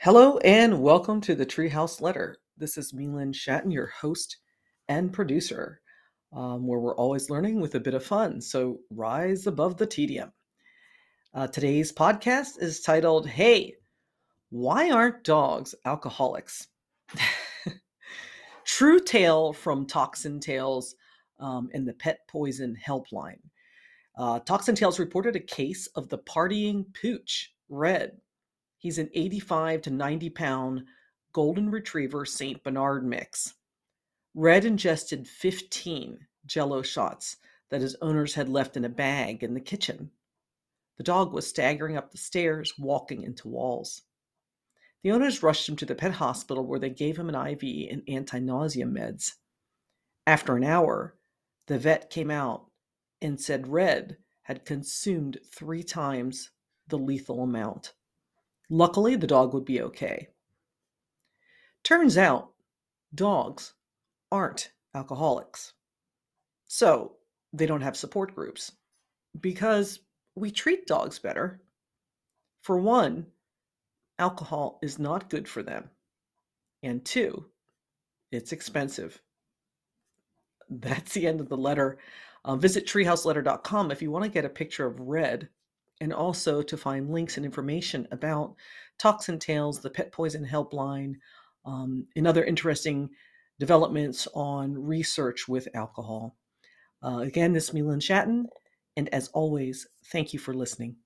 Hello and welcome to the Treehouse Letter. This is Melan Shatton, your host and producer, um, where we're always learning with a bit of fun. So rise above the tedium. Uh, today's podcast is titled, Hey, Why Aren't Dogs Alcoholics? True tale from Toxin Tails um, and the Pet Poison Helpline. Uh, Toxin Tails reported a case of the partying pooch, Red, He's an 85 to 90 pound golden retriever St. Bernard mix. Red ingested 15 jello shots that his owners had left in a bag in the kitchen. The dog was staggering up the stairs, walking into walls. The owners rushed him to the pet hospital where they gave him an IV and anti nausea meds. After an hour, the vet came out and said Red had consumed three times the lethal amount. Luckily, the dog would be okay. Turns out, dogs aren't alcoholics. So, they don't have support groups because we treat dogs better. For one, alcohol is not good for them. And two, it's expensive. That's the end of the letter. Uh, visit treehouseletter.com if you want to get a picture of Red and also to find links and information about Toxin Tails, the Pet Poison Helpline, um, and other interesting developments on research with alcohol. Uh, again, this is Melan Shatton, and as always, thank you for listening.